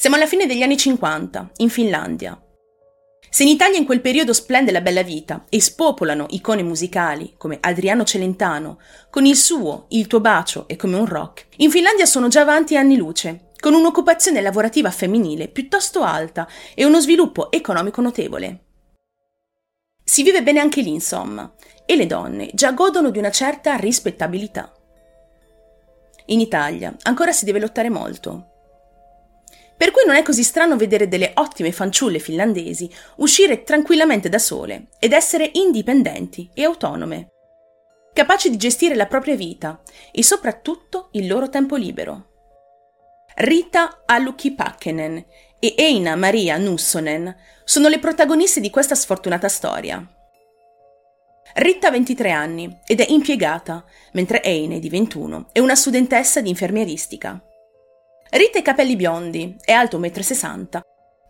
Siamo alla fine degli anni 50, in Finlandia. Se in Italia in quel periodo splende la bella vita e spopolano icone musicali come Adriano Celentano, con il suo Il tuo bacio e come un rock, in Finlandia sono già avanti anni luce, con un'occupazione lavorativa femminile piuttosto alta e uno sviluppo economico notevole. Si vive bene anche lì, insomma, e le donne già godono di una certa rispettabilità. In Italia ancora si deve lottare molto. Per cui non è così strano vedere delle ottime fanciulle finlandesi uscire tranquillamente da sole ed essere indipendenti e autonome, capaci di gestire la propria vita e soprattutto il loro tempo libero. Rita Aluki Pakkenen e Eina Maria Nussonen sono le protagoniste di questa sfortunata storia. Ritta ha 23 anni ed è impiegata, mentre Eine, di 21, è una studentessa di infermieristica. Ritta ha i capelli biondi, è alto 1,60 m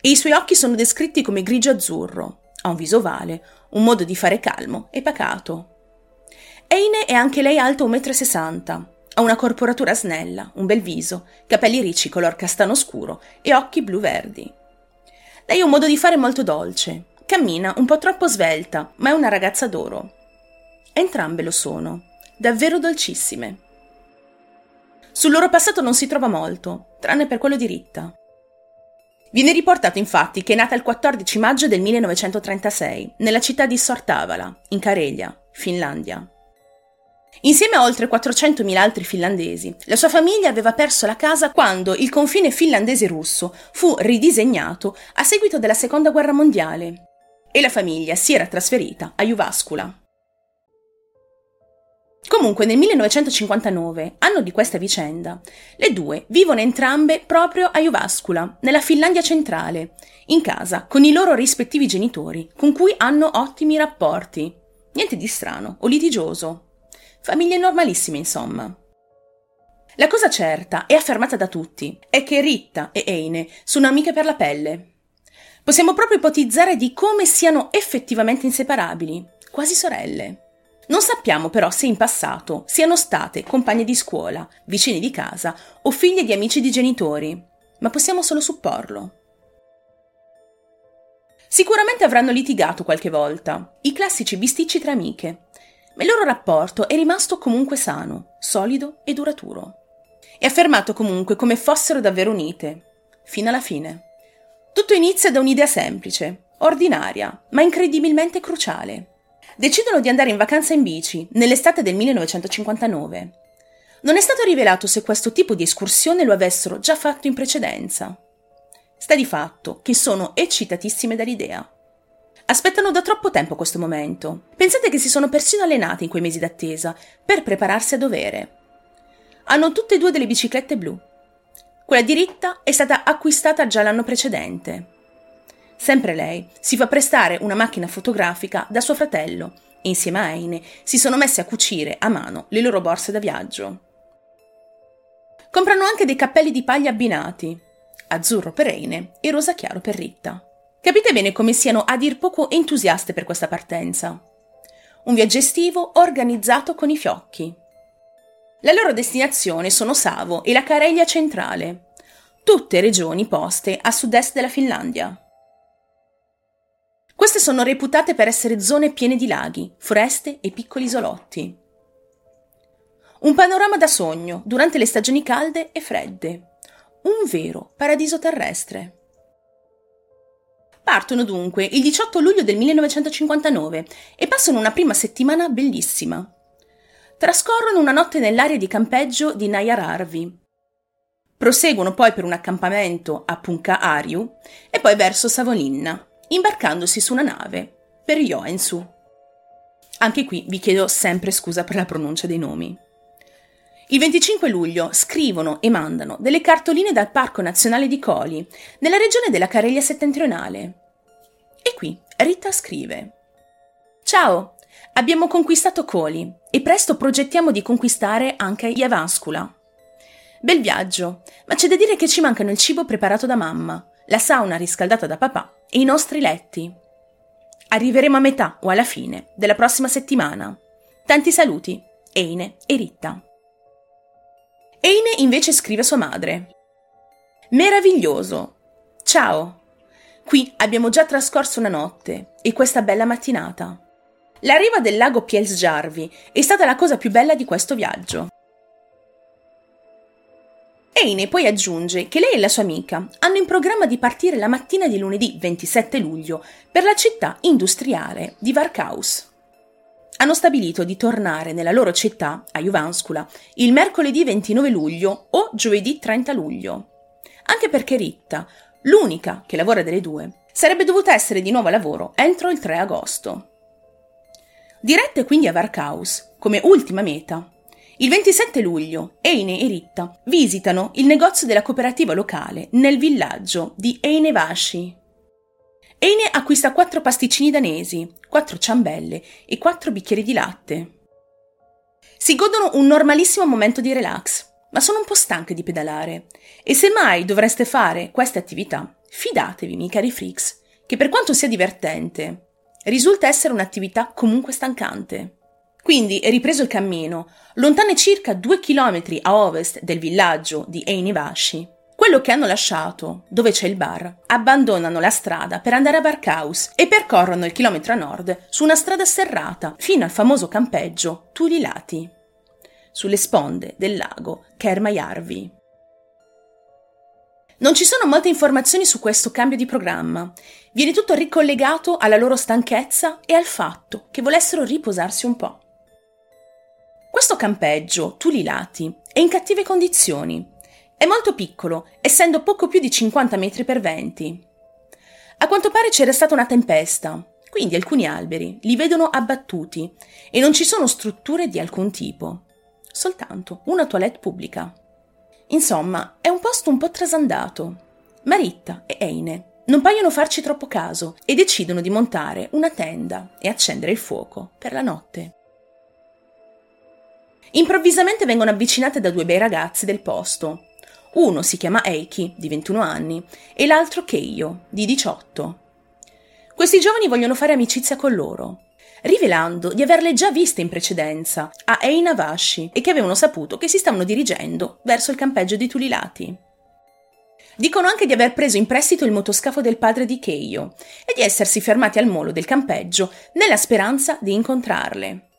e i suoi occhi sono descritti come grigio-azzurro. Ha un viso ovale, un modo di fare calmo e pacato. Eine è anche lei alto 1,60 m. Ha una corporatura snella, un bel viso, capelli ricci color castano scuro e occhi blu-verdi. Lei ha un modo di fare molto dolce. Cammina un po' troppo svelta, ma è una ragazza d'oro. Entrambe lo sono, davvero dolcissime. Sul loro passato non si trova molto, tranne per quello di Ritta. Viene riportato infatti che è nata il 14 maggio del 1936 nella città di Sortavala, in Carelia, Finlandia. Insieme a oltre 400.000 altri finlandesi, la sua famiglia aveva perso la casa quando il confine finlandese-russo fu ridisegnato a seguito della Seconda Guerra Mondiale e la famiglia si era trasferita a Juvascula. Comunque nel 1959, anno di questa vicenda, le due vivono entrambe proprio a Juvascula, nella Finlandia centrale, in casa con i loro rispettivi genitori, con cui hanno ottimi rapporti. Niente di strano o litigioso. Famiglie normalissime, insomma. La cosa certa e affermata da tutti è che Ritta e Eine sono amiche per la pelle. Possiamo proprio ipotizzare di come siano effettivamente inseparabili, quasi sorelle. Non sappiamo però se in passato siano state compagne di scuola, vicine di casa o figlie di amici di genitori, ma possiamo solo supporlo. Sicuramente avranno litigato qualche volta, i classici bisticci tra amiche, ma il loro rapporto è rimasto comunque sano, solido e duraturo. È affermato comunque come fossero davvero unite, fino alla fine. Tutto inizia da un'idea semplice, ordinaria, ma incredibilmente cruciale decidono di andare in vacanza in bici nell'estate del 1959. Non è stato rivelato se questo tipo di escursione lo avessero già fatto in precedenza. Sta di fatto che sono eccitatissime dall'idea. Aspettano da troppo tempo questo momento. Pensate che si sono persino allenate in quei mesi d'attesa per prepararsi a dovere. Hanno tutte e due delle biciclette blu. Quella diritta è stata acquistata già l'anno precedente Sempre lei si fa prestare una macchina fotografica da suo fratello e insieme a Eine si sono messe a cucire a mano le loro borse da viaggio. Comprano anche dei cappelli di paglia abbinati, azzurro per Eine e rosa chiaro per Ritta. Capite bene come siano a dir poco entusiaste per questa partenza. Un viaggio estivo organizzato con i fiocchi. La loro destinazione sono Savo e la Carelia centrale, tutte regioni poste a sud-est della Finlandia. Queste sono reputate per essere zone piene di laghi, foreste e piccoli isolotti. Un panorama da sogno durante le stagioni calde e fredde. Un vero paradiso terrestre. Partono dunque il 18 luglio del 1959 e passano una prima settimana bellissima. Trascorrono una notte nell'area di campeggio di Nayararvi. Proseguono poi per un accampamento a Punka Ariu e poi verso Savolinna imbarcandosi su una nave per Joensuu. Anche qui vi chiedo sempre scusa per la pronuncia dei nomi. Il 25 luglio scrivono e mandano delle cartoline dal Parco Nazionale di Coli, nella regione della Careglia settentrionale. E qui Rita scrive: Ciao, abbiamo conquistato Coli e presto progettiamo di conquistare anche Javascula. Bel viaggio, ma c'è da dire che ci mancano il cibo preparato da mamma, la sauna riscaldata da papà i nostri letti. Arriveremo a metà o alla fine della prossima settimana. Tanti saluti, Eine e Ritta. Eine invece scrive a sua madre. Meraviglioso! Ciao! Qui abbiamo già trascorso una notte e questa bella mattinata. La riva del lago Pielsjarvi è stata la cosa più bella di questo viaggio. Eine poi aggiunge che lei e la sua amica hanno in programma di partire la mattina di lunedì 27 luglio per la città industriale di Varkaus. Hanno stabilito di tornare nella loro città, a Juvanskula, il mercoledì 29 luglio o giovedì 30 luglio. Anche perché Ritta, l'unica che lavora delle due, sarebbe dovuta essere di nuovo a lavoro entro il 3 agosto. Dirette quindi a Varkaus, come ultima meta, il 27 luglio Eine e Ritta visitano il negozio della cooperativa locale nel villaggio di Einevashi. Eine acquista quattro pasticcini danesi, quattro ciambelle e quattro bicchieri di latte. Si godono un normalissimo momento di relax, ma sono un po' stanche di pedalare. E se mai dovreste fare queste attività, fidatevi, miei cari freaks, che per quanto sia divertente, risulta essere un'attività comunque stancante. Quindi, ripreso il cammino, lontane circa due chilometri a ovest del villaggio di Einivashi, quello che hanno lasciato, dove c'è il bar, abbandonano la strada per andare a Barkaus e percorrono il chilometro a nord su una strada serrata fino al famoso campeggio Tulilati, sulle sponde del lago Kermajärvi. Non ci sono molte informazioni su questo cambio di programma. Viene tutto ricollegato alla loro stanchezza e al fatto che volessero riposarsi un po'. Questo campeggio, Tulilati, è in cattive condizioni. È molto piccolo, essendo poco più di 50 metri per 20. A quanto pare c'era stata una tempesta, quindi alcuni alberi li vedono abbattuti e non ci sono strutture di alcun tipo. Soltanto una toilette pubblica. Insomma, è un posto un po' trasandato. Maritta e Eine non paiono farci troppo caso e decidono di montare una tenda e accendere il fuoco per la notte. Improvvisamente vengono avvicinate da due bei ragazzi del posto. Uno si chiama Eiki, di 21 anni, e l'altro Keiyo, di 18. Questi giovani vogliono fare amicizia con loro, rivelando di averle già viste in precedenza a Einavashi e che avevano saputo che si stavano dirigendo verso il campeggio di Tulilati. Dicono anche di aver preso in prestito il motoscafo del padre di Keiyo e di essersi fermati al molo del campeggio nella speranza di incontrarle.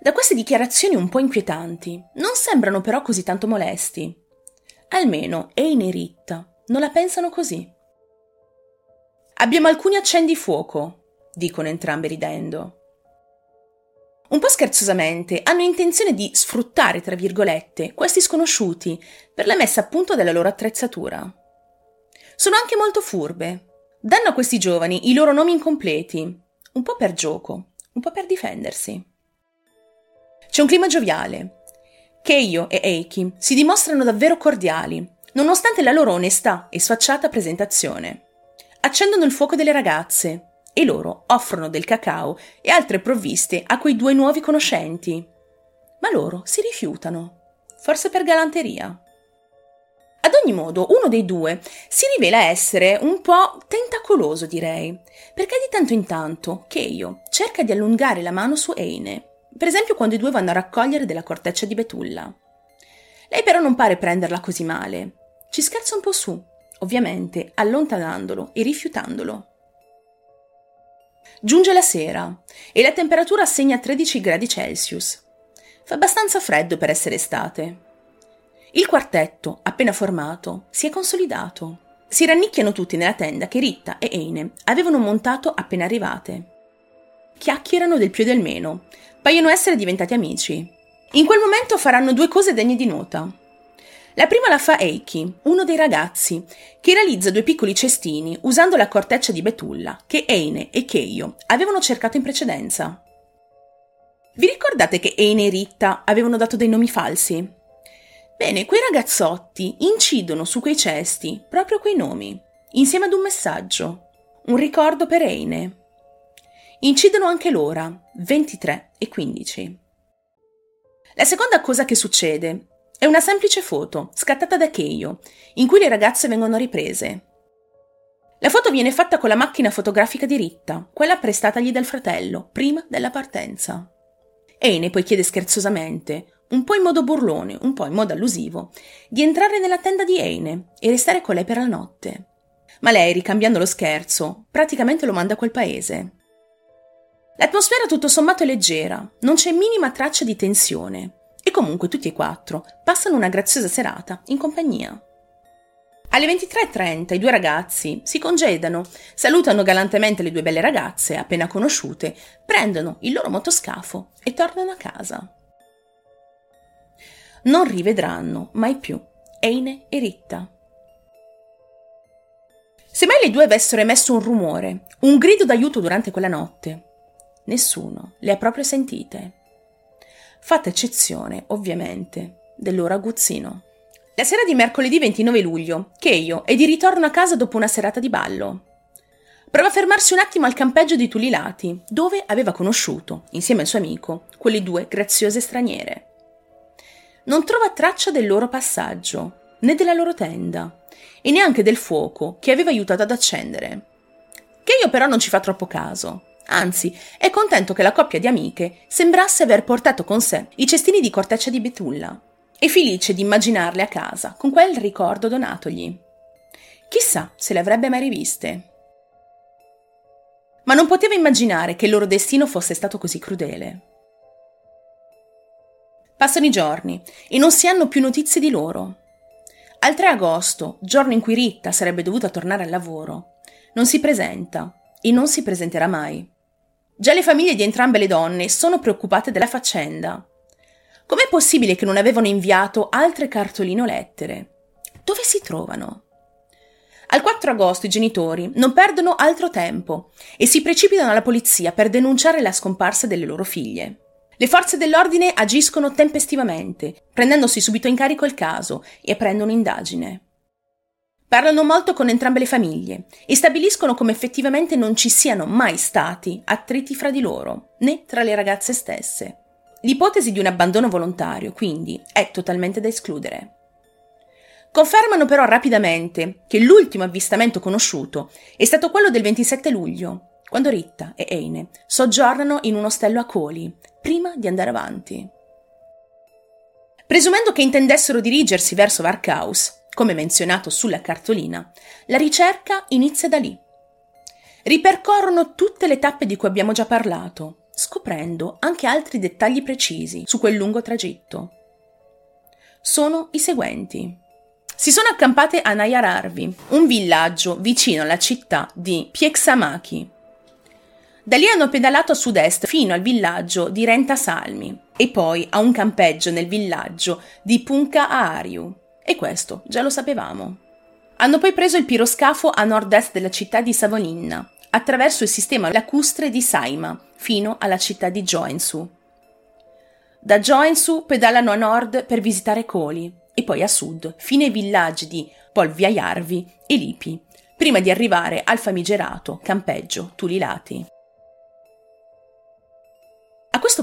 Da queste dichiarazioni un po' inquietanti, non sembrano però così tanto molesti. Almeno Eine e Ritta non la pensano così. Abbiamo alcuni accendi fuoco, dicono entrambi ridendo. Un po' scherzosamente hanno intenzione di sfruttare, tra virgolette, questi sconosciuti per la messa a punto della loro attrezzatura. Sono anche molto furbe. Danno a questi giovani i loro nomi incompleti, un po' per gioco, un po' per difendersi. C'è un clima gioviale. Keio e Eiki si dimostrano davvero cordiali, nonostante la loro onestà e sfacciata presentazione. Accendono il fuoco delle ragazze e loro offrono del cacao e altre provviste a quei due nuovi conoscenti. Ma loro si rifiutano, forse per galanteria. Ad ogni modo, uno dei due si rivela essere un po' tentacoloso, direi, perché di tanto in tanto Keio cerca di allungare la mano su Eine per esempio quando i due vanno a raccogliere della corteccia di betulla. Lei però non pare prenderla così male. Ci scherza un po' su, ovviamente allontanandolo e rifiutandolo. Giunge la sera e la temperatura segna 13 gradi Celsius. Fa abbastanza freddo per essere estate. Il quartetto, appena formato, si è consolidato. Si rannicchiano tutti nella tenda che Ritta e Eine avevano montato appena arrivate. Chiacchierano del più e del meno, paiono essere diventati amici. In quel momento faranno due cose degne di nota. La prima la fa Eiki, uno dei ragazzi, che realizza due piccoli cestini usando la corteccia di betulla che Eine e Keio avevano cercato in precedenza. Vi ricordate che Eine e Ritta avevano dato dei nomi falsi? Bene, quei ragazzotti incidono su quei cesti proprio quei nomi, insieme ad un messaggio, un ricordo per Eine. Incidono anche l'ora, 23 e 15. La seconda cosa che succede è una semplice foto, scattata da Keio, in cui le ragazze vengono riprese. La foto viene fatta con la macchina fotografica di Ritta, quella prestatagli dal fratello, prima della partenza. Eine poi chiede scherzosamente, un po' in modo burlone, un po' in modo allusivo, di entrare nella tenda di Eine e restare con lei per la notte. ma lei, ricambiando lo scherzo, praticamente lo manda a quel paese. L'atmosfera tutto sommato è leggera, non c'è minima traccia di tensione e comunque tutti e quattro passano una graziosa serata in compagnia. Alle 23.30 i due ragazzi si congedano, salutano galantemente le due belle ragazze appena conosciute, prendono il loro motoscafo e tornano a casa. Non rivedranno mai più Eine e Ritta. Se mai le due avessero emesso un rumore, un grido d'aiuto durante quella notte, nessuno le ha proprio sentite. Fatta eccezione, ovviamente, del loro aguzzino. La sera di mercoledì 29 luglio, Keio è di ritorno a casa dopo una serata di ballo. Prova a fermarsi un attimo al campeggio di Tulilati, dove aveva conosciuto, insieme al suo amico, quelle due graziose straniere. Non trova traccia del loro passaggio, né della loro tenda, e neanche del fuoco che aveva aiutato ad accendere. Keio però non ci fa troppo caso. Anzi, è contento che la coppia di amiche sembrasse aver portato con sé i cestini di corteccia di betulla e felice di immaginarle a casa con quel ricordo donatogli. Chissà se le avrebbe mai riviste. Ma non poteva immaginare che il loro destino fosse stato così crudele. Passano i giorni e non si hanno più notizie di loro. Al 3 agosto, giorno in cui Ritta sarebbe dovuta tornare al lavoro, non si presenta e non si presenterà mai. Già le famiglie di entrambe le donne sono preoccupate della faccenda Com'è possibile che non avevano inviato altre cartoline o lettere? Dove si trovano? Al 4 agosto i genitori non perdono altro tempo e si precipitano alla polizia per denunciare la scomparsa delle loro figlie. Le forze dell'ordine agiscono tempestivamente, prendendosi subito in carico il caso e aprendo un'indagine. Parlano molto con entrambe le famiglie e stabiliscono come effettivamente non ci siano mai stati attriti fra di loro, né tra le ragazze stesse. L'ipotesi di un abbandono volontario, quindi, è totalmente da escludere. Confermano però rapidamente che l'ultimo avvistamento conosciuto è stato quello del 27 luglio, quando Ritta e Eine soggiornano in un ostello a Coli, prima di andare avanti. Presumendo che intendessero dirigersi verso Varkaus, come menzionato sulla cartolina, la ricerca inizia da lì. Ripercorrono tutte le tappe di cui abbiamo già parlato, scoprendo anche altri dettagli precisi su quel lungo tragitto. Sono i seguenti. Si sono accampate a Nayararvi, un villaggio vicino alla città di Pieksamaki. Da lì hanno pedalato a sud-est fino al villaggio di Rentasalmi e poi a un campeggio nel villaggio di Punka Aariu. E questo già lo sapevamo. Hanno poi preso il piroscafo a nord-est della città di Savoninna, attraverso il sistema lacustre di Saima, fino alla città di Joensuu. Da Joensuu pedalano a nord per visitare Coli e poi a sud, fino ai villaggi di Polviajarvi e Lipi, prima di arrivare al famigerato campeggio Tulilati.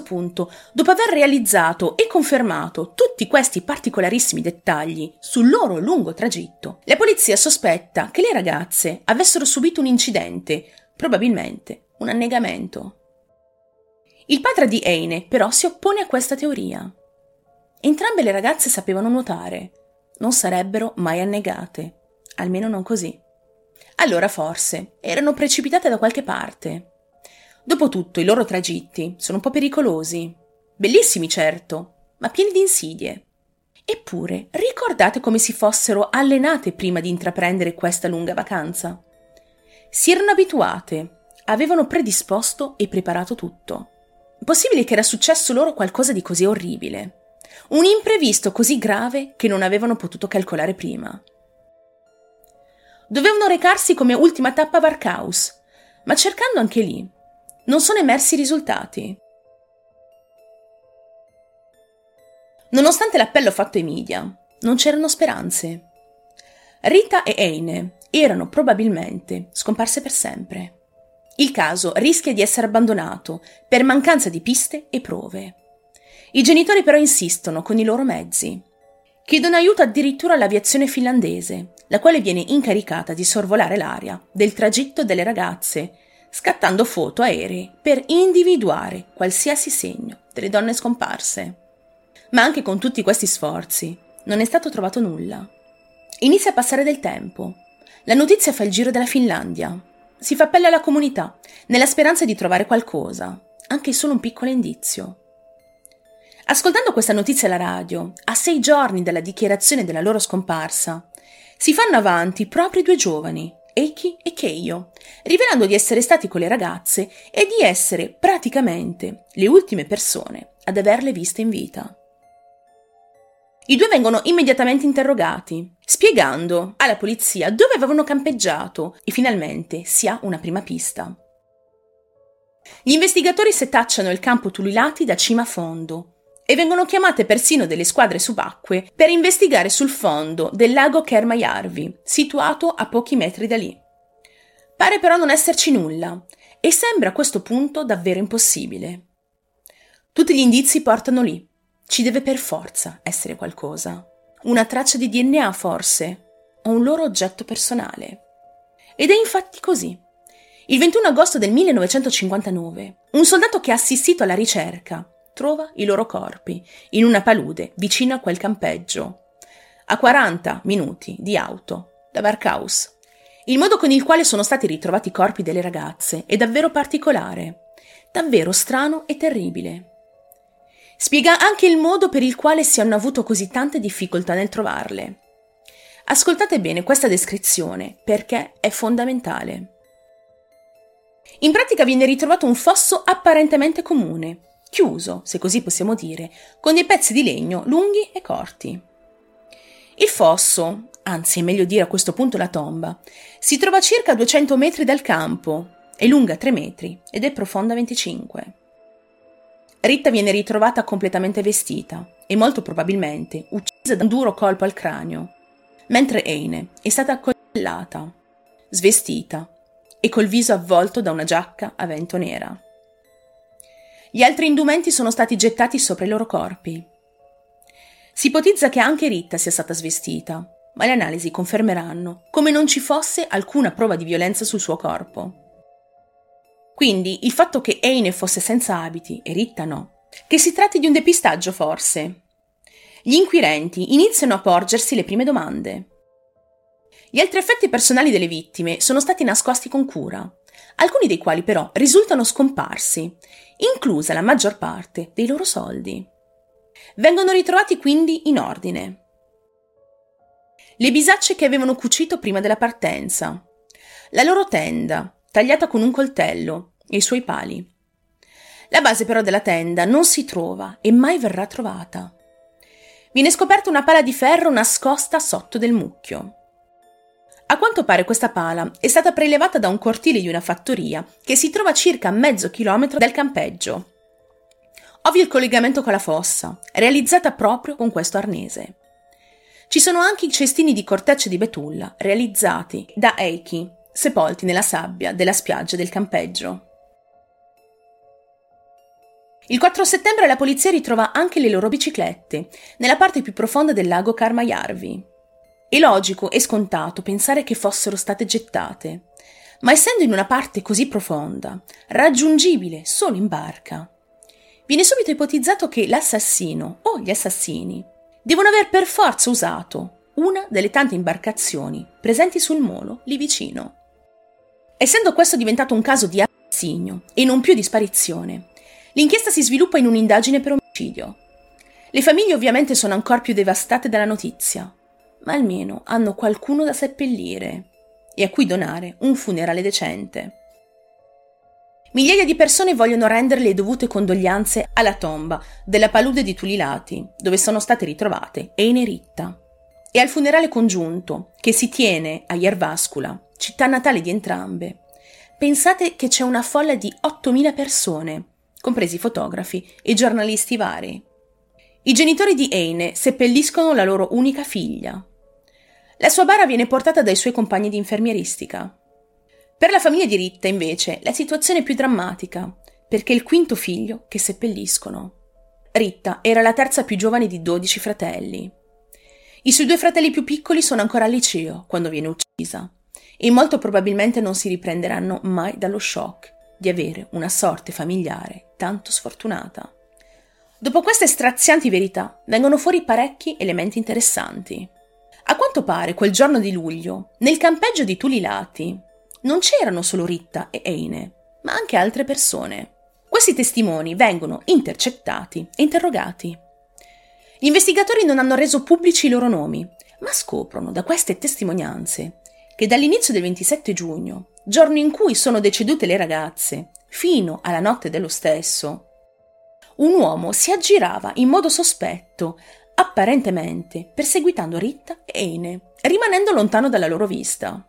Punto, dopo aver realizzato e confermato tutti questi particolarissimi dettagli sul loro lungo tragitto, la polizia sospetta che le ragazze avessero subito un incidente, probabilmente un annegamento. Il padre di Eine però si oppone a questa teoria. Entrambe le ragazze sapevano nuotare, non sarebbero mai annegate, almeno non così. Allora forse erano precipitate da qualche parte. Dopotutto i loro tragitti sono un po' pericolosi, bellissimi certo, ma pieni di insidie. Eppure ricordate come si fossero allenate prima di intraprendere questa lunga vacanza? Si erano abituate, avevano predisposto e preparato tutto. Possibile che era successo loro qualcosa di così orribile. Un imprevisto così grave che non avevano potuto calcolare prima. Dovevano recarsi come ultima tappa a Varkaus, ma cercando anche lì, non sono emersi risultati. Nonostante l'appello fatto ai media, non c'erano speranze. Rita e Eine erano probabilmente scomparse per sempre. Il caso rischia di essere abbandonato per mancanza di piste e prove. I genitori però insistono con i loro mezzi. Chiedono aiuto addirittura all'aviazione finlandese, la quale viene incaricata di sorvolare l'area del tragitto delle ragazze, scattando foto aeree per individuare qualsiasi segno delle donne scomparse. Ma anche con tutti questi sforzi non è stato trovato nulla. Inizia a passare del tempo La notizia fa il giro della Finlandia. Si fa appello alla comunità, nella speranza di trovare qualcosa, anche solo un piccolo indizio. Ascoltando questa notizia alla radio, a sei giorni dalla dichiarazione della loro scomparsa, si fanno avanti proprio due giovani, Eiki e Keiyo, rivelando di essere stati con le ragazze e di essere praticamente le ultime persone ad averle viste in vita. I due vengono immediatamente interrogati, spiegando alla polizia dove avevano campeggiato e finalmente si ha una prima pista. Gli investigatori setacciano il campo Tulilati da cima a fondo e vengono chiamate persino delle squadre subacquee per investigare sul fondo del lago Kermajärvi, situato a pochi metri da lì. Pare però non esserci nulla e sembra a questo punto davvero impossibile. Tutti gli indizi portano lì, ci deve per forza essere qualcosa. Una traccia di DNA forse? O un loro oggetto personale? Ed è infatti così. Il 21 agosto del 1959, un soldato che ha assistito alla ricerca trova i loro corpi in una palude vicino a quel campeggio, a 40 minuti di auto da Barkhaus. Il modo con il quale sono stati ritrovati i corpi delle ragazze è davvero particolare, davvero strano e terribile. Spiega anche il modo per il quale si hanno avuto così tante difficoltà nel trovarle. Ascoltate bene questa descrizione perché è fondamentale. In pratica viene ritrovato un fosso apparentemente comune, chiuso, se così possiamo dire, con dei pezzi di legno lunghi e corti. Il fosso, anzi è meglio dire a questo punto la tomba, si trova a circa 200 metri dal campo, è lunga 3 metri ed è profonda 25. Rita viene ritrovata completamente vestita e molto probabilmente uccisa da un duro colpo al cranio, mentre Eine è stata accollata, svestita e col viso avvolto da una giacca a vento nera. Gli altri indumenti sono stati gettati sopra i loro corpi. Si ipotizza che anche Rita sia stata svestita, ma le analisi confermeranno come non ci fosse alcuna prova di violenza sul suo corpo. Quindi il fatto che Eine fosse senza abiti e Ritta no. Che si tratti di un depistaggio forse. Gli inquirenti iniziano a porgersi le prime domande. Gli altri effetti personali delle vittime sono stati nascosti con cura, alcuni dei quali però risultano scomparsi, inclusa la maggior parte dei loro soldi. Vengono ritrovati quindi in ordine. Le bisacce che avevano cucito prima della partenza, la loro tenda, tagliata con un coltello, e i suoi pali. La base però della tenda non si trova e mai verrà trovata. Viene scoperta una pala di ferro nascosta sotto del mucchio. A quanto pare questa pala è stata prelevata da un cortile di una fattoria che si trova a circa mezzo chilometro dal campeggio. Ovvio il collegamento con la fossa, realizzata proprio con questo arnese. Ci sono anche i cestini di cortecce di betulla, realizzati da Eiki, sepolti nella sabbia della spiaggia del campeggio. Il 4 settembre la polizia ritrova anche le loro biciclette, nella parte più profonda del lago Karmajärvi. È logico e scontato pensare che fossero state gettate, ma essendo in una parte così profonda, raggiungibile solo in barca, viene subito ipotizzato che l'assassino o gli assassini devono aver per forza usato una delle tante imbarcazioni presenti sul molo lì vicino. Essendo questo diventato un caso di assassinio e non più di sparizione, l'inchiesta si sviluppa in un'indagine per omicidio. Le famiglie ovviamente sono ancora più devastate dalla notizia, ma almeno hanno qualcuno da seppellire e a cui donare un funerale decente. Migliaia di persone vogliono rendere le dovute condoglianze alla tomba della palude di Tulilati, dove sono state ritrovate e Ritta, e al funerale congiunto che si tiene a Jervascula, città natale di entrambe. Pensate che c'è una folla di 8.000 persone, compresi fotografi e giornalisti vari. I genitori di Eine seppelliscono la loro unica figlia. La sua bara viene portata dai suoi compagni di infermieristica. Per la famiglia di Ritta, invece, la situazione è più drammatica, perché è il quinto figlio che seppelliscono. Ritta era la terza più giovane di 12 fratelli. I suoi due fratelli più piccoli sono ancora al liceo quando viene uccisa e molto probabilmente non si riprenderanno mai dallo shock di avere una sorte familiare tanto sfortunata. Dopo queste strazianti verità vengono fuori parecchi elementi interessanti. A quanto pare, quel giorno di luglio, nel campeggio di Tulilati, non c'erano solo Ritta e Eine, ma anche altre persone. Questi testimoni vengono intercettati e interrogati. Gli investigatori non hanno reso pubblici i loro nomi, ma scoprono da queste testimonianze che dall'inizio del 27 giugno, giorno in cui sono decedute le ragazze, fino alla notte dello stesso, un uomo si aggirava in modo sospetto, apparentemente perseguitando Ritta e Eine, rimanendo lontano dalla loro vista.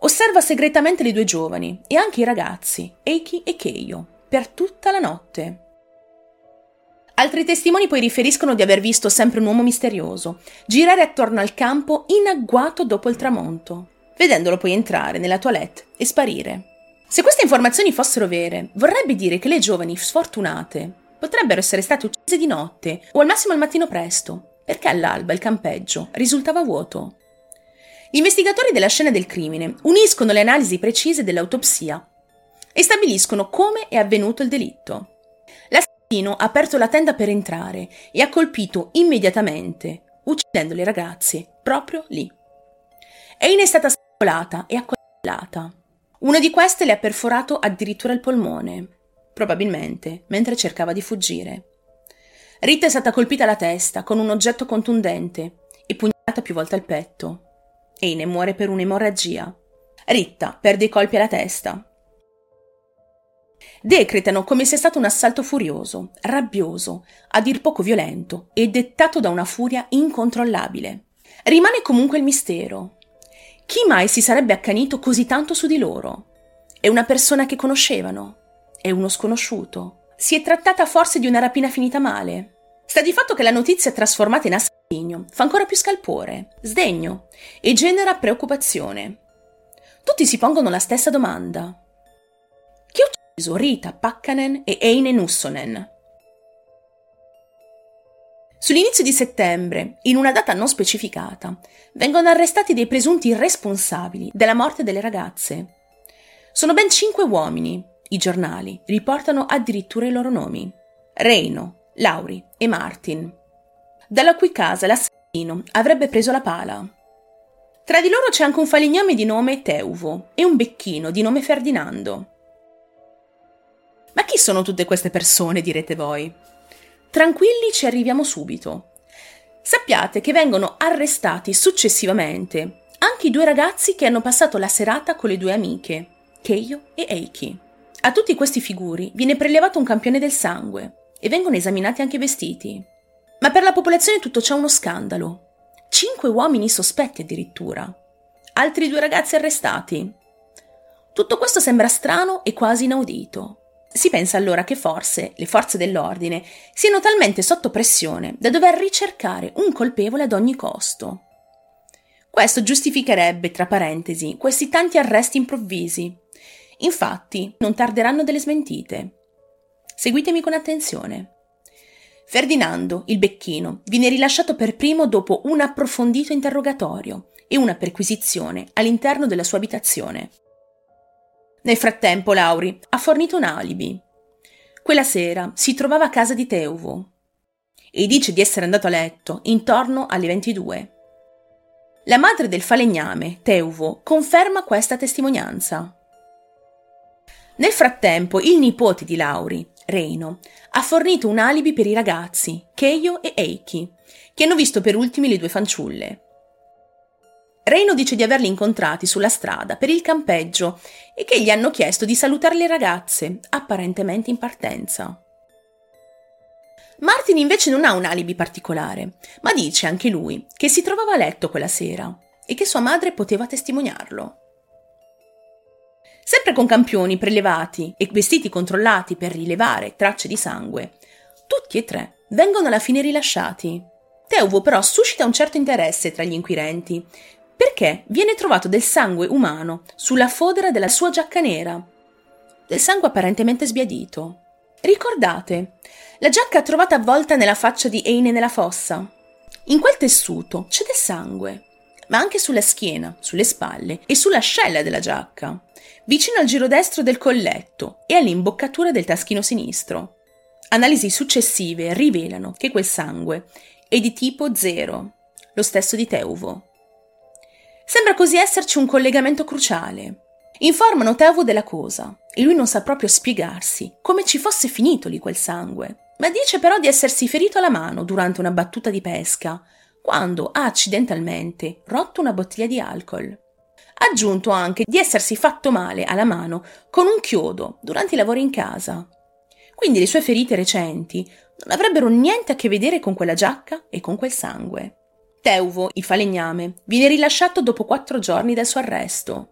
Osserva segretamente le due giovani e anche i ragazzi, Eiki e Keio, per tutta la notte. Altri testimoni poi riferiscono di aver visto sempre un uomo misterioso girare attorno al campo in agguato dopo il tramonto, vedendolo poi entrare nella toilette e sparire. Se queste informazioni fossero vere, vorrebbe dire che le giovani sfortunate potrebbero essere state uccise di notte o al massimo al mattino presto, perché all'alba il campeggio risultava vuoto. Gli investigatori della scena del crimine uniscono le analisi precise dell'autopsia e stabiliscono come è avvenuto il delitto. L'assassino ha aperto la tenda per entrare e ha colpito immediatamente, uccidendo le ragazze proprio lì. Eine è stata strangolata e accolellata. Una di queste le ha perforato addirittura il polmone, probabilmente mentre cercava di fuggire. Rita è stata colpita alla testa con un oggetto contundente e pugnalata più volte al petto. Eine muore per un'emorragia. Ritta perde i colpi alla testa. Decretano come sia stato un assalto furioso, rabbioso, a dir poco violento e dettato da una furia incontrollabile. Rimane comunque il mistero. Chi mai si sarebbe accanito così tanto su di loro? È una persona che conoscevano? È uno sconosciuto? Si è trattata forse di una rapina finita male? Sta di fatto che la notizia trasformata in assassinio fa ancora più scalpore, sdegno e genera preoccupazione. Tutti si pongono la stessa domanda. Chi ha ucciso Rita Pakkanen e Eine Nussonen? Sull'inizio di settembre, in una data non specificata, vengono arrestati dei presunti responsabili della morte delle ragazze. Sono ben cinque uomini. I giornali riportano addirittura i loro nomi. Reino, Lauri e Martin dalla cui casa l'assassino avrebbe preso la pala. Tra di loro c'è anche un falegname di nome Teuvo e un becchino di nome Ferdinando. Ma chi sono tutte queste persone, direte voi? Tranquilli, ci arriviamo subito. Sappiate che vengono arrestati successivamente anche i due ragazzi che hanno passato la serata con le due amiche, Keio e Eiki. A tutti questi figuri viene prelevato un campione del sangue e vengono esaminati anche i vestiti. Ma per la popolazione tutto ciò è uno scandalo. Cinque uomini sospetti addirittura. Altri due ragazzi arrestati. Tutto questo sembra strano e quasi inaudito. Si pensa allora che forse le forze dell'ordine siano talmente sotto pressione da dover ricercare un colpevole ad ogni costo. Questo giustificherebbe, tra parentesi, questi tanti arresti improvvisi. Infatti, non tarderanno delle smentite. Seguitemi con attenzione. Ferdinando, il becchino, viene rilasciato per primo dopo un approfondito interrogatorio e una perquisizione all'interno della sua abitazione. Nel frattempo Lauri ha fornito un alibi. Quella sera si trovava a casa di Teuvo e dice di essere andato a letto intorno alle 22. La madre del falegname, Teuvo, conferma questa testimonianza. Nel frattempo il nipote di Lauri, Reino, ha fornito un alibi per i ragazzi, Keio e Eiki, che hanno visto per ultimi le due fanciulle. Reino dice di averli incontrati sulla strada per il campeggio e che gli hanno chiesto di salutare le ragazze, apparentemente in partenza. Martin invece non ha un alibi particolare, ma dice anche lui che si trovava a letto quella sera e che sua madre poteva testimoniarlo. Sempre con campioni prelevati e vestiti controllati per rilevare tracce di sangue, tutti e tre vengono alla fine rilasciati. Teuvo però suscita un certo interesse tra gli inquirenti, perché viene trovato del sangue umano sulla fodera della sua giacca nera, del sangue apparentemente sbiadito. Ricordate, la giacca trovata avvolta nella faccia di Eine nella fossa. In quel tessuto c'è del sangue, ma anche sulla schiena, sulle spalle e sull'ascella della giacca vicino al giro destro del colletto e all'imboccatura del taschino sinistro. Analisi successive rivelano che quel sangue è di tipo 0, lo stesso di Teuvo. Sembra così esserci un collegamento cruciale. Informano Teuvo della cosa e lui non sa proprio spiegarsi come ci fosse finito lì quel sangue, ma dice però di essersi ferito alla mano durante una battuta di pesca, quando ha accidentalmente rotto una bottiglia di alcol. Ha aggiunto anche di essersi fatto male alla mano con un chiodo durante i lavori in casa. Quindi le sue ferite recenti non avrebbero niente a che vedere con quella giacca e con quel sangue. Teuvo, il falegname, viene rilasciato dopo quattro giorni dal suo arresto.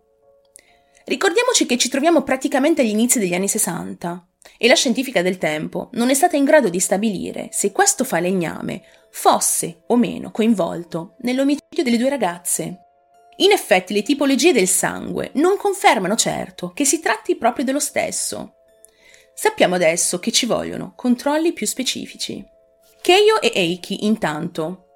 Ricordiamoci che ci troviamo praticamente agli inizi degli anni 60 e la scientifica del tempo non è stata in grado di stabilire se questo falegname fosse o meno coinvolto nell'omicidio delle due ragazze. In effetti le tipologie del sangue non confermano certo che si tratti proprio dello stesso. Sappiamo adesso che ci vogliono controlli più specifici. Keio e Eiki, intanto,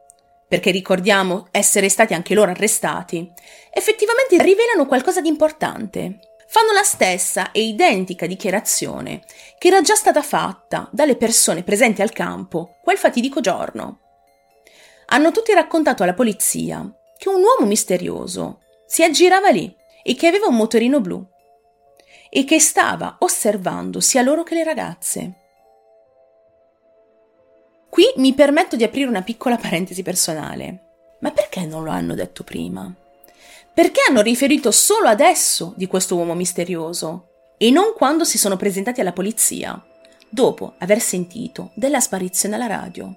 perché ricordiamo essere stati anche loro arrestati, effettivamente rivelano qualcosa di importante. Fanno la stessa e identica dichiarazione che era già stata fatta dalle persone presenti al campo quel fatidico giorno. Hanno tutti raccontato alla polizia che un uomo misterioso si aggirava lì e che aveva un motorino blu e che stava osservando sia loro che le ragazze. Qui mi permetto di aprire una piccola parentesi personale. Ma perché non lo hanno detto prima? Perché hanno riferito solo adesso di questo uomo misterioso e non quando si sono presentati alla polizia, dopo aver sentito della sparizione alla radio?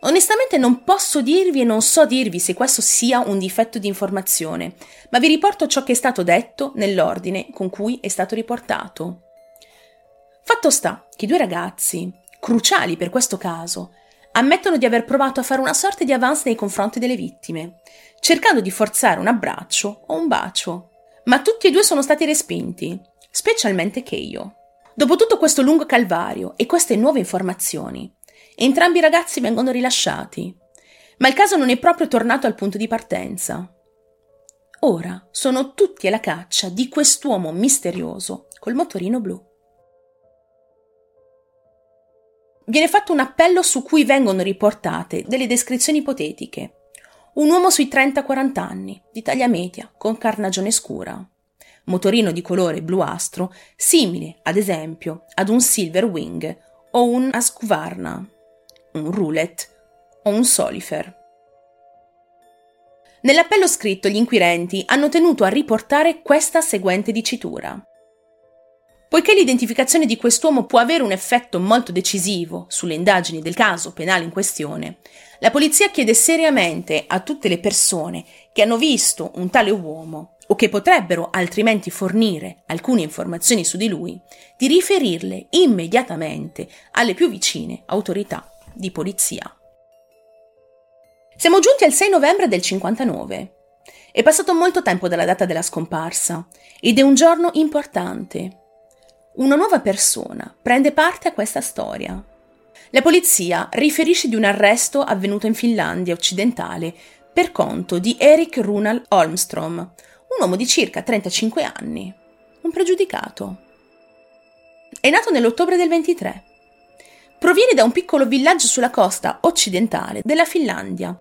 Onestamente non posso dirvi e non so dirvi se questo sia un difetto di informazione, ma vi riporto ciò che è stato detto nell'ordine con cui è stato riportato. Fatto sta che due ragazzi, cruciali per questo caso, ammettono di aver provato a fare una sorta di avance nei confronti delle vittime, cercando di forzare un abbraccio o un bacio, ma tutti e due sono stati respinti, specialmente Keio. Dopo tutto questo lungo calvario e queste nuove informazioni, Entrambi i ragazzi vengono rilasciati, ma il caso non è proprio tornato al punto di partenza. Ora sono tutti alla caccia di quest'uomo misterioso col motorino blu. Viene fatto un appello su cui vengono riportate delle descrizioni ipotetiche. Un uomo sui 30-40 anni, di taglia media, con carnagione scura. Motorino di colore bluastro, simile, ad esempio, ad un Silver Wing o un Ascuvarna un roulette o un solifer. Nell'appello scritto gli inquirenti hanno tenuto a riportare questa seguente dicitura. Poiché l'identificazione di quest'uomo può avere un effetto molto decisivo sulle indagini del caso penale in questione, la polizia chiede seriamente a tutte le persone che hanno visto un tale uomo o che potrebbero altrimenti fornire alcune informazioni su di lui, di riferirle immediatamente alle più vicine autorità di polizia. Siamo giunti al 6 novembre del 59. È passato molto tempo dalla data della scomparsa ed è un giorno importante. Una nuova persona prende parte a questa storia. La polizia riferisce di un arresto avvenuto in Finlandia occidentale per conto di Erik Runal Holmstrom, un uomo di circa 35 anni, un pregiudicato. È nato nell'ottobre del 23 proviene da un piccolo villaggio sulla costa occidentale della Finlandia,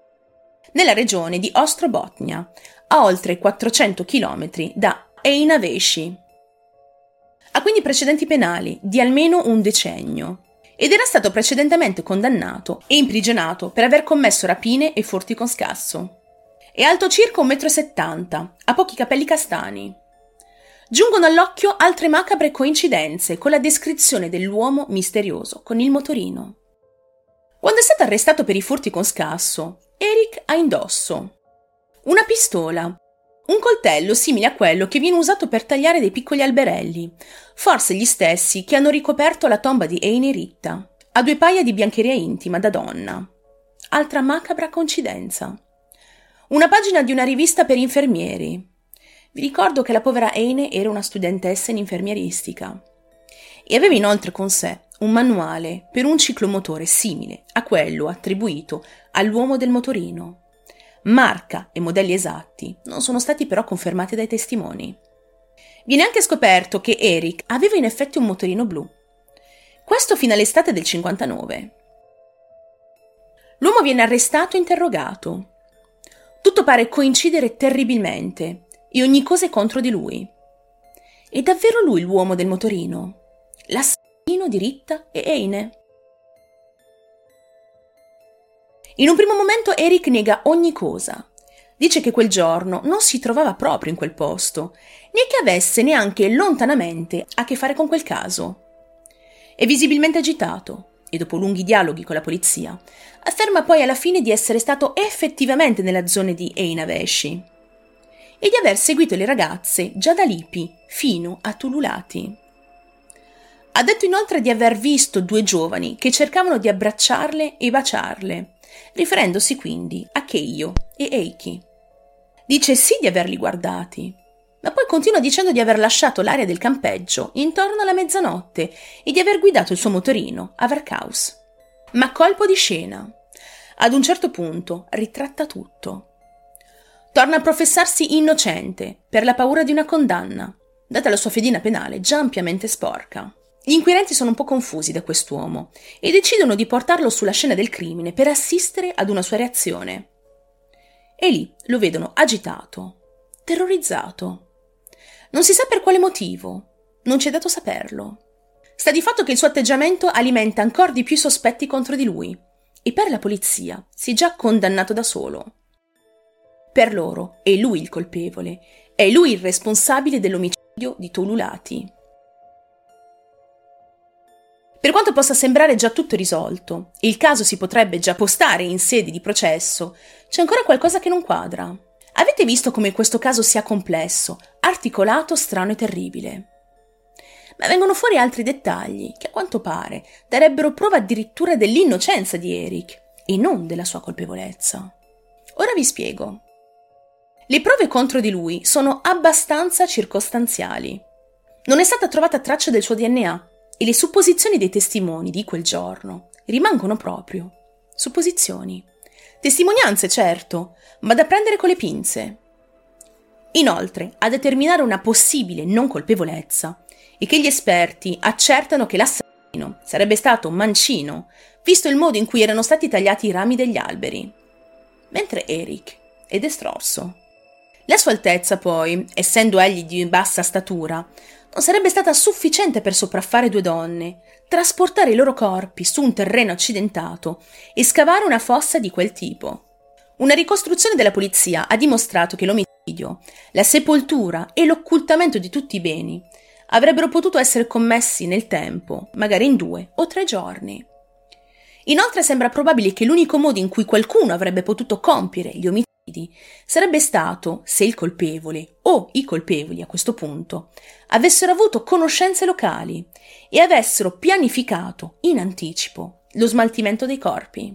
nella regione di Ostrobotnia, a oltre 400 km da Einavesi. Ha quindi precedenti penali di almeno un decennio ed era stato precedentemente condannato e imprigionato per aver commesso rapine e furti con scasso. È alto circa 1,70 m, ha pochi capelli castani, Giungono all'occhio altre macabre coincidenze con la descrizione dell'uomo misterioso con il motorino. Quando è stato arrestato per i furti con scasso, Eric ha indosso una pistola, un coltello simile a quello che viene usato per tagliare dei piccoli alberelli, forse gli stessi che hanno ricoperto la tomba di Eine Ritta. Ha due paia di biancheria intima da donna. Altra macabra coincidenza. Una pagina di una rivista per infermieri, vi ricordo che la povera Eine era una studentessa in infermieristica e aveva inoltre con sé un manuale per un ciclomotore simile a quello attribuito all'uomo del motorino. Marca e modelli esatti non sono stati però confermati dai testimoni. Viene anche scoperto che Eric aveva in effetti un motorino blu. Questo fino all'estate del 59. L'uomo viene arrestato e interrogato. pare coincidere terribilmente e ogni cosa è contro di lui. È davvero lui l'uomo del motorino? L'assassino di Ritta e Eine? In un primo momento Eric nega ogni cosa. Dice che quel giorno non si trovava proprio in quel posto, né che avesse neanche lontanamente a che fare con quel caso. È visibilmente agitato e dopo lunghi dialoghi con la polizia, afferma poi alla fine di essere stato effettivamente nella zona di Einaveshi e di aver seguito le ragazze già da Lipi fino a Tululati. Ha detto inoltre di aver visto due giovani che cercavano di abbracciarle e baciarle, riferendosi quindi a Keio e Eiki. Dice sì di averli guardati, ma poi continua dicendo di aver lasciato l'area del campeggio intorno alla mezzanotte e di aver guidato il suo motorino a Varkaus. Ma colpo di scena. Ad un certo punto ritratta tutto. Torna a professarsi innocente per la paura di una condanna, data la sua fedina penale già ampiamente sporca. Gli inquirenti sono un po' confusi da quest'uomo e decidono di portarlo sulla scena del crimine per assistere ad una sua reazione. E lì lo vedono agitato, terrorizzato. Non si sa per quale motivo, non ci è dato saperlo. Sta di fatto che il suo atteggiamento alimenta ancora di più i sospetti contro di lui, e per la polizia si è già condannato da solo. Per loro è lui il colpevole, è lui il responsabile dell'omicidio di Tolulati. Per quanto possa sembrare già tutto risolto, il caso si potrebbe già postare in sede di processo, c'è ancora qualcosa che non quadra. Avete visto come questo caso sia complesso, articolato, strano e terribile? Ma vengono fuori altri dettagli che a quanto pare darebbero prova addirittura dell'innocenza di Eric e non della sua colpevolezza. Ora vi spiego. Le prove contro di lui sono abbastanza circostanziali. Non è stata trovata traccia del suo DNA e le supposizioni dei testimoni di quel giorno rimangono proprio supposizioni. Testimonianze, certo, ma da prendere con le pinze. Inoltre, a determinare una possibile non colpevolezza è che gli esperti accertano che l'assassino sarebbe stato mancino, visto il modo in cui erano stati tagliati i rami degli alberi, mentre Eric è destrorso. La sua altezza, poi, essendo egli di bassa statura, non sarebbe stata sufficiente per sopraffare due donne, trasportare i loro corpi su un terreno accidentato e scavare una fossa di quel tipo. Una ricostruzione della polizia ha dimostrato che l'omicidio, la sepoltura e l'occultamento di tutti i beni avrebbero potuto essere commessi nel tempo, magari in due o tre giorni. Inoltre sembra probabile che l'unico modo in cui qualcuno avrebbe potuto compiere gli omicidi sarebbe stato se il colpevole o i colpevoli a questo punto avessero avuto conoscenze locali e avessero pianificato in anticipo lo smaltimento dei corpi.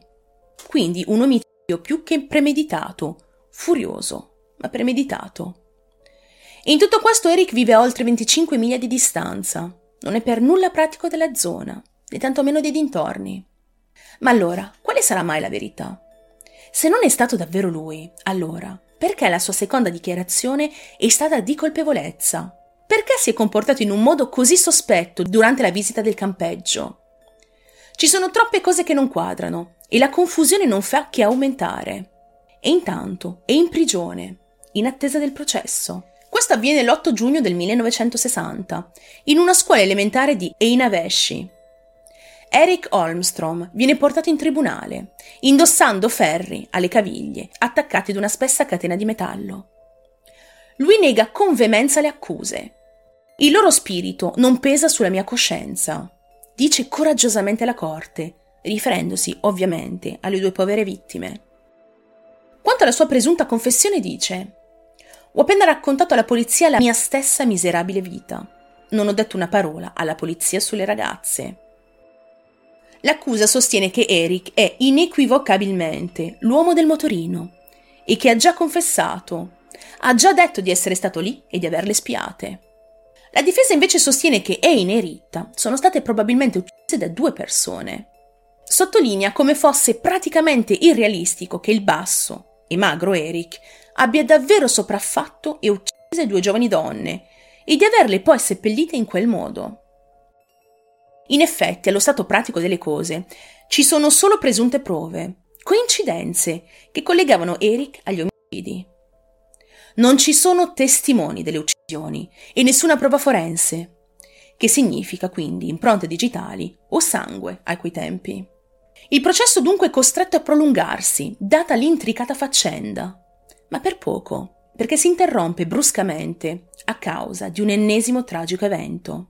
Quindi un omicidio più che premeditato, furioso, ma premeditato. In tutto questo Eric vive a oltre 25 miglia di distanza. Non è per nulla pratico della zona, né tantomeno dei dintorni. Ma allora, quale sarà mai la verità? Se non è stato davvero lui, allora, perché la sua seconda dichiarazione è stata di colpevolezza? Perché si è comportato in un modo così sospetto durante la visita del campeggio? Ci sono troppe cose che non quadrano e la confusione non fa che aumentare. E intanto è in prigione, in attesa del processo. Questo avviene l'8 giugno del 1960, in una scuola elementare di Einaveshi, Eric Holmstrom viene portato in tribunale, indossando ferri alle caviglie, attaccati ad una spessa catena di metallo. Lui nega con veemenza le accuse. Il loro spirito non pesa sulla mia coscienza, dice coraggiosamente alla corte, riferendosi ovviamente alle due povere vittime. Quanto alla sua presunta confessione dice Ho appena raccontato alla polizia la mia stessa miserabile vita. Non ho detto una parola alla polizia sulle ragazze. L'accusa sostiene che Eric è inequivocabilmente l'uomo del motorino e che ha già confessato, ha già detto di essere stato lì e di averle spiate. La difesa invece sostiene che Eine e Rita sono state probabilmente uccise da due persone. Sottolinea come fosse praticamente irrealistico che il basso e magro Eric abbia davvero sopraffatto e uccise due giovani donne e di averle poi seppellite in quel modo. In effetti, allo stato pratico delle cose, ci sono solo presunte prove, coincidenze, che collegavano Eric agli omicidi. Non ci sono testimoni delle uccisioni e nessuna prova forense, che significa quindi impronte digitali o sangue a quei tempi. Il processo dunque è costretto a prolungarsi, data l'intricata faccenda, ma per poco, perché si interrompe bruscamente a causa di un ennesimo tragico evento.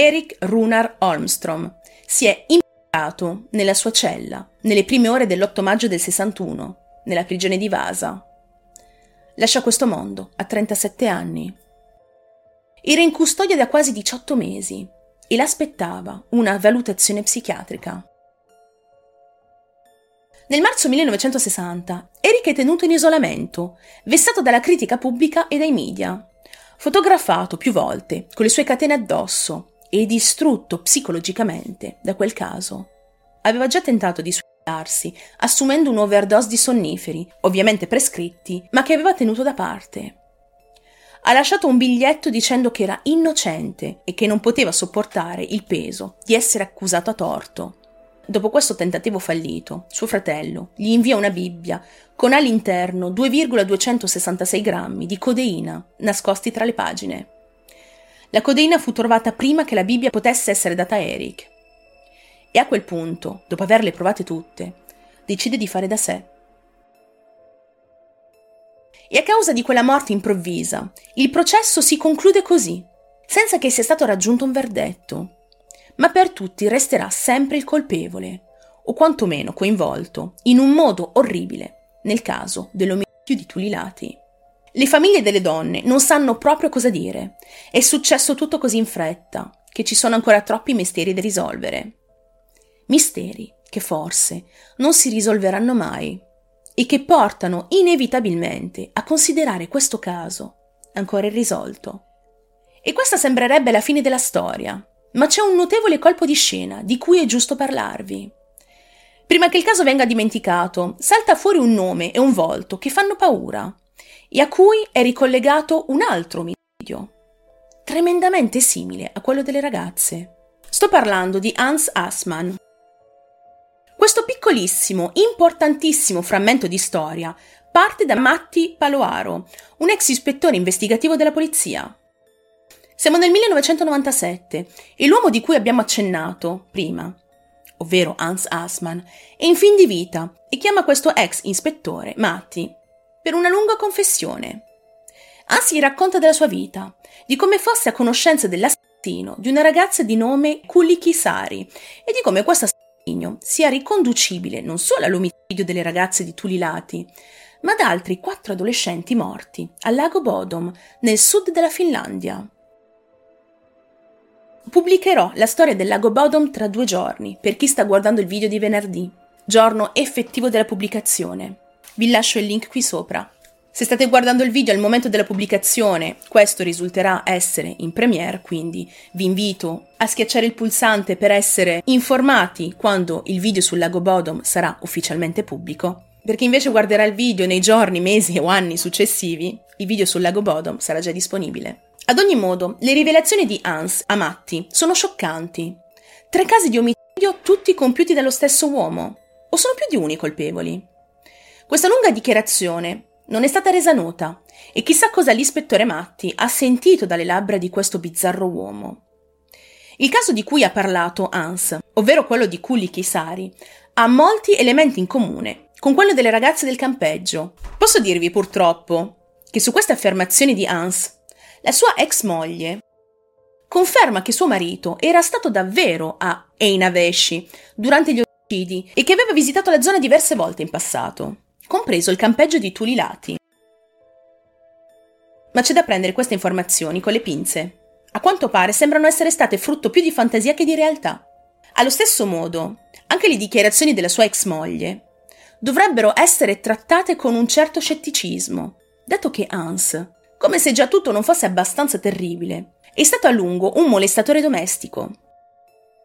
Eric Runar Holmstrom si è impiccato nella sua cella nelle prime ore dell'8 maggio del 61, nella prigione di Vasa. Lascia questo mondo a 37 anni. Era in custodia da quasi 18 mesi e l'aspettava una valutazione psichiatrica. Nel marzo 1960 Eric è tenuto in isolamento, vessato dalla critica pubblica e dai media, fotografato più volte con le sue catene addosso e distrutto psicologicamente da quel caso. Aveva già tentato di suicidarsi, assumendo un overdose di sonniferi, ovviamente prescritti, ma che aveva tenuto da parte. Ha lasciato un biglietto dicendo che era innocente e che non poteva sopportare il peso di essere accusato a torto. Dopo questo tentativo fallito, suo fratello gli invia una Bibbia con all'interno 2,266 grammi di codeina nascosti tra le pagine. La codeina fu trovata prima che la Bibbia potesse essere data a Eric. E a quel punto, dopo averle provate tutte, decide di fare da sé. E a causa di quella morte improvvisa, il processo si conclude così, senza che sia stato raggiunto un verdetto ma per tutti resterà sempre il colpevole, o quantomeno coinvolto, in un modo orribile, nel caso dell'omicidio di Tulilati. Le famiglie delle donne non sanno proprio cosa dire. È successo tutto così in fretta, che ci sono ancora troppi misteri da risolvere. Misteri che forse non si risolveranno mai e che portano inevitabilmente a considerare questo caso ancora irrisolto. E questa sembrerebbe la fine della storia, ma c'è un notevole colpo di scena di cui è giusto parlarvi. Prima che il caso venga dimenticato, salta fuori un nome e un volto che fanno paura e a cui è ricollegato un altro omicidio, tremendamente simile a quello delle ragazze. Sto parlando di Hans Assmann. Questo piccolissimo, importantissimo frammento di storia parte da Matti Paloaro, un ex ispettore investigativo della polizia. Siamo nel 1997 e l'uomo di cui abbiamo accennato prima, ovvero Hans Assmann, è in fin di vita e chiama questo ex ispettore, Matti, per una lunga confessione. Gli racconta della sua vita, di come fosse a conoscenza dell'assassino di una ragazza di nome Kuliki Sari e di come questo assassinio sia riconducibile non solo all'omicidio delle ragazze di Tulilati, ma ad altri quattro adolescenti morti al lago Bodom, nel sud della Finlandia. Pubblicherò la storia del lago Bodom tra due giorni, per chi sta guardando il video di venerdì, giorno effettivo della pubblicazione. Vi lascio il link qui sopra. Se state guardando il video al momento della pubblicazione, questo risulterà essere in premiere, quindi vi invito a schiacciare il pulsante per essere informati quando il video sul lago Bodom sarà ufficialmente pubblico. Per chi invece guarderà il video nei giorni, mesi o anni successivi, il video sul lago Bodom sarà già disponibile. Ad ogni modo, le rivelazioni di Hans a Matti sono scioccanti. Tre casi di omicidio tutti compiuti dallo stesso uomo. O sono più di uno i colpevoli? Questa lunga dichiarazione non è stata resa nota e chissà cosa l'ispettore Matti ha sentito dalle labbra di questo bizzarro uomo. Il caso di cui ha parlato Hans, ovvero quello di Kulli Kisari, ha molti elementi in comune con quello delle ragazze del campeggio. Posso dirvi purtroppo che su queste affermazioni di Hans la sua ex moglie conferma che suo marito era stato davvero a Einaveshi durante gli omicidi e che aveva visitato la zona diverse volte in passato, compreso il campeggio di Tulilati. Ma c'è da prendere queste informazioni con le pinze. A quanto pare sembrano essere state frutto più di fantasia che di realtà. Allo stesso modo, anche le dichiarazioni della sua ex moglie dovrebbero essere trattate con un certo scetticismo, dato che Hans come se già tutto non fosse abbastanza terribile. È stato a lungo un molestatore domestico.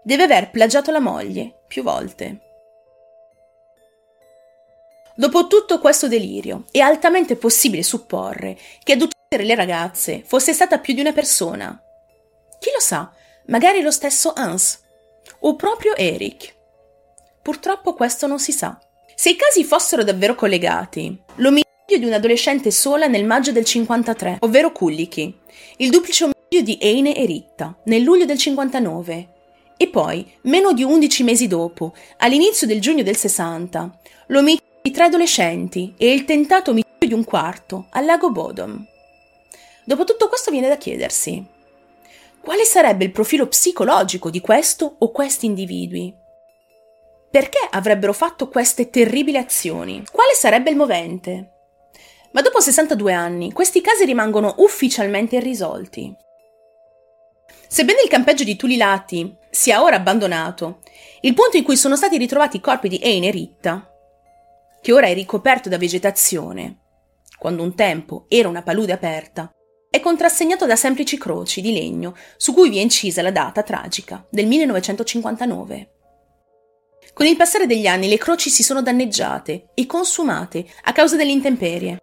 Deve aver plagiato la moglie più volte. Dopo tutto questo delirio, è altamente possibile supporre che ad uccidere le ragazze fosse stata più di una persona. Chi lo sa, magari lo stesso Hans, o proprio Eric. Purtroppo questo non si sa. Se i casi fossero davvero collegati, l'omicidio di un adolescente sola nel maggio del 53, ovvero Kullichi, il duplice omicidio di Eine e Ritta nel luglio del 59 e poi, meno di 11 mesi dopo, all'inizio del giugno del 60, l'omicidio di tre adolescenti e il tentato omicidio di un quarto al lago Bodom. Dopo tutto questo viene da chiedersi quale sarebbe il profilo psicologico di questo o questi individui? Perché avrebbero fatto queste terribili azioni? Quale sarebbe il movente? Ma dopo 62 anni, questi casi rimangono ufficialmente irrisolti. Sebbene il campeggio di Tulilati sia ora abbandonato, il punto in cui sono stati ritrovati i corpi di Eine e Ritta, che ora è ricoperto da vegetazione, quando un tempo era una palude aperta, è contrassegnato da semplici croci di legno su cui vi è incisa la data tragica del 1959. Con il passare degli anni le croci si sono danneggiate e consumate a causa delle intemperie.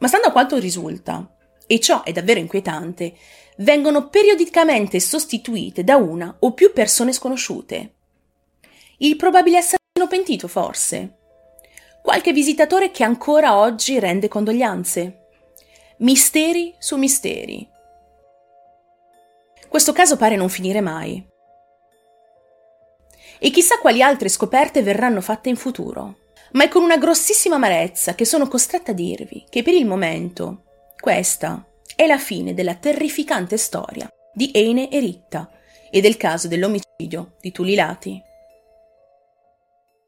Ma stando a quanto risulta, e ciò è davvero inquietante, vengono periodicamente sostituite da una o più persone sconosciute. Il probabile assassino pentito, forse? Qualche visitatore che ancora oggi rende condoglianze? Misteri su misteri. Questo caso pare non finire mai. E chissà quali altre scoperte verranno fatte in futuro. Ma è con una grossissima amarezza che sono costretta a dirvi che per il momento questa è la fine della terrificante storia di Eine e Ritta e del caso dell'omicidio di Tulilati.